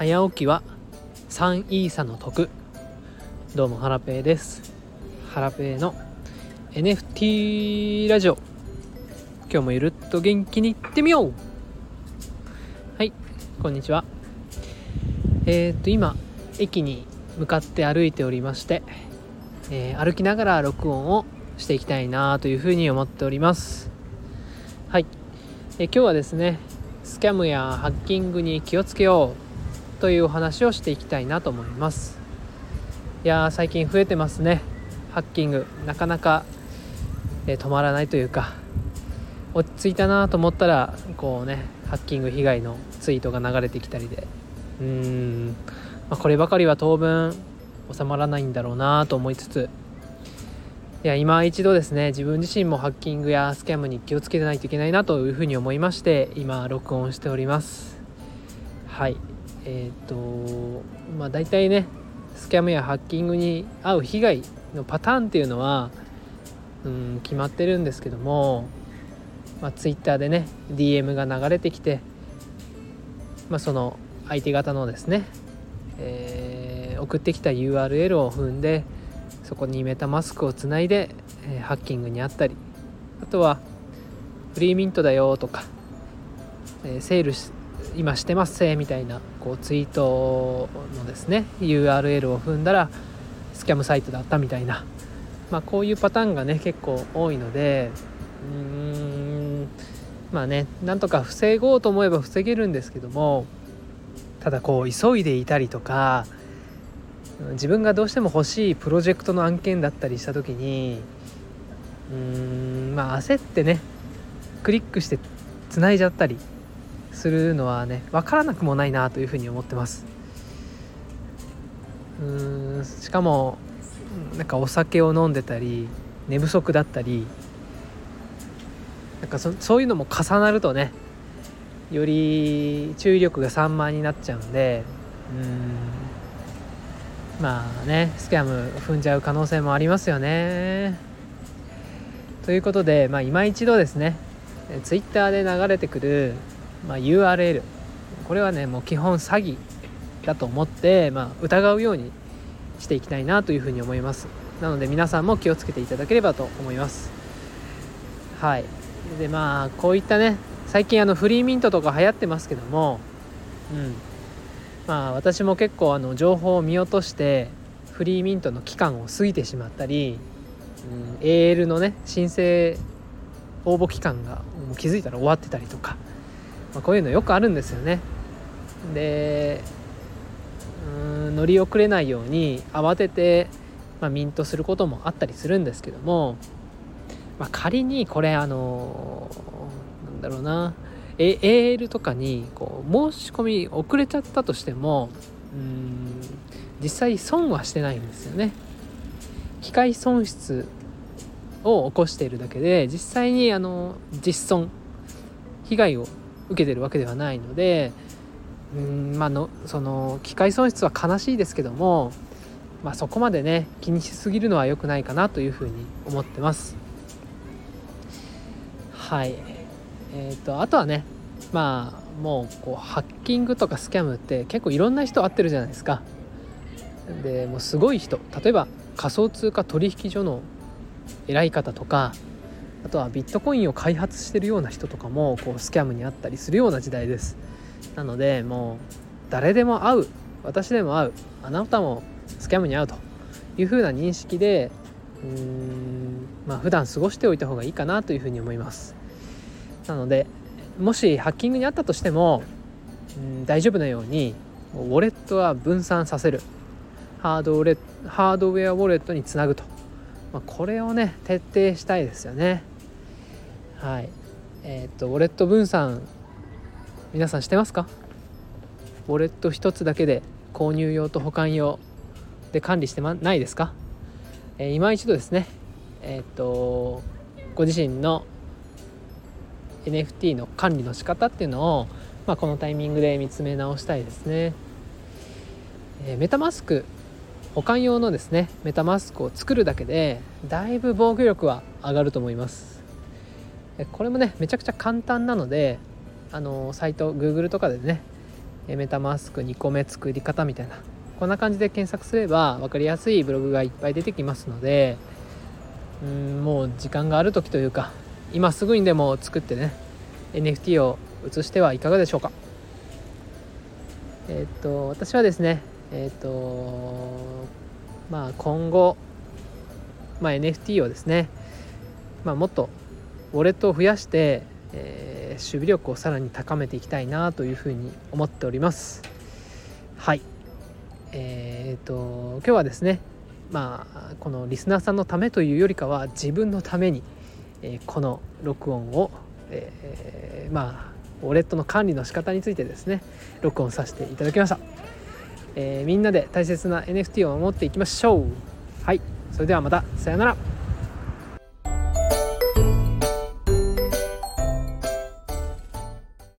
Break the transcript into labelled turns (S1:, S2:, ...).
S1: 早起きは3イーサの得。どうもハラペーです。ハラペーの NFT ラジオ。今日もゆるっと元気にいってみよう。はいこんにちは。えー、っと今駅に向かって歩いておりまして、えー、歩きながら録音をしていきたいなというふうに思っております。はい、えー、今日はですねスキャムやハッキングに気をつけよう。というお話をしていきたいなと思います。いやー最近増えてますね。ハッキング。なかなか、えー、止まらないというか落ち着いたなと思ったらこうねハッキング被害のツイートが流れてきたりで。うーん、まあ、こればかりは当分収まらないんだろうなと思いつつ。いや今一度ですね自分自身もハッキングやスキャムに気をつけてないといけないなというふうに思いまして今録音しております。はい。えっ、ー、とまあ大体ねスキャムやハッキングに遭う被害のパターンっていうのはうん決まってるんですけども、まあ、Twitter でね DM が流れてきて、まあ、その相手方のですね、えー、送ってきた URL を踏んでそこにメタマスクをつないで、えー、ハッキングにあったりあとはフリーミントだよとか、えー、セール今してますせみたいなこうツイートのですね URL を踏んだらスキャムサイトだったみたいな、まあ、こういうパターンがね結構多いのでうーんまあねなんとか防ごうと思えば防げるんですけどもただこう急いでいたりとか自分がどうしても欲しいプロジェクトの案件だったりした時にうーんまあ焦ってねクリックしてつないじゃったりするのはね分からなくもないなというふうに思ってます。うーんしかもなんかお酒を飲んでたり寝不足だったりなんかそそういうのも重なるとねより注意力が散漫になっちゃうんでうんまあねスキャム踏んじゃう可能性もありますよね。ということで、まあ、今一度ですねツイッターで流れてくる、まあ、URL これはねもう基本詐欺だと思って、まあ、疑うようにしていきたいなというふうに思います。なので皆さんも気をつけていただければと思います。はい。でまあこういったね最近あのフリーミントとか流行ってますけどもうん。まあ私も結構あの情報を見落としてフリーミントの期間を過ぎてしまったり、うん、AL のね申請応募期間がもう気づいたら終わってたりとか、まあ、こういうのよくあるんですよね。でうん乗り遅れないように慌てて、まあ、ミントすることもあったりするんですけども、まあ、仮にこれあのなんだろうな AL とかにこう申し込み遅れちゃったとしてもうん実際損はしてないんですよね。機械損失を起こしているだけで実際にあの実損被害を受けてるわけではないのでうんまあのその機械損失は悲しいですけども、まあ、そこまでね気にしすぎるのは良くないかなというふうに思ってます。はいえーと、あとはねまあもうこうハッキングとかスキャムって結構いろんな人会ってるじゃないですか。でもうすごい人例えば仮想通貨取引所の偉い方とかあとはビットコインを開発してるような人とかもこうスキャムにあったりするような時代です。なのでもう誰でも会う私でも会うあなたもスキャムに遭うというふうな認識でうーんまあ普段過ごしておいた方がいいかなというふうに思います。なのでもしハッキングにあったとしても、うん、大丈夫なようにウォレットは分散させる。ハードウレハードウェアウォレットにつなぐと、まあ、これをね徹底したいですよね。はい。えっ、とウォレット分散皆さんしてますか？ウォレット1つだけで購入用と保管用で管理してまないですか、えー、今一度ですねえっ、とご自身の NFT の管理の仕方っていうのを、まあ、このタイミングで見つめ直したいですね。えー、メタマスク保管用のですねメタマスクを作るだけでだいぶ防御力は上がると思います。これもねめちゃくちゃ簡単なのであのサイト Google とかでねメタマスク2個目作り方みたいなこんな感じで検索すれば分かりやすいブログがいっぱい出てきますのでうんもう時間がある時というか今すぐにでも作ってね NFT を移してはいかがでしょうか。えっ、と私はですねえっ、とまあ今後、まあ、NFT をですね、まあ、もっとウォレットを増やして、えー、守備力をさらに高めていきたいなというふうに思っております。はい。えっ、と今日はですねまあこのリスナーさんのためというよりかは自分のために、えー、この録音を、えー、まあウォレットの管理の仕方についてですね録音させていただきました、えー、みんなで大切な NFT を守っていきましょう。はい。それではまたさようなら。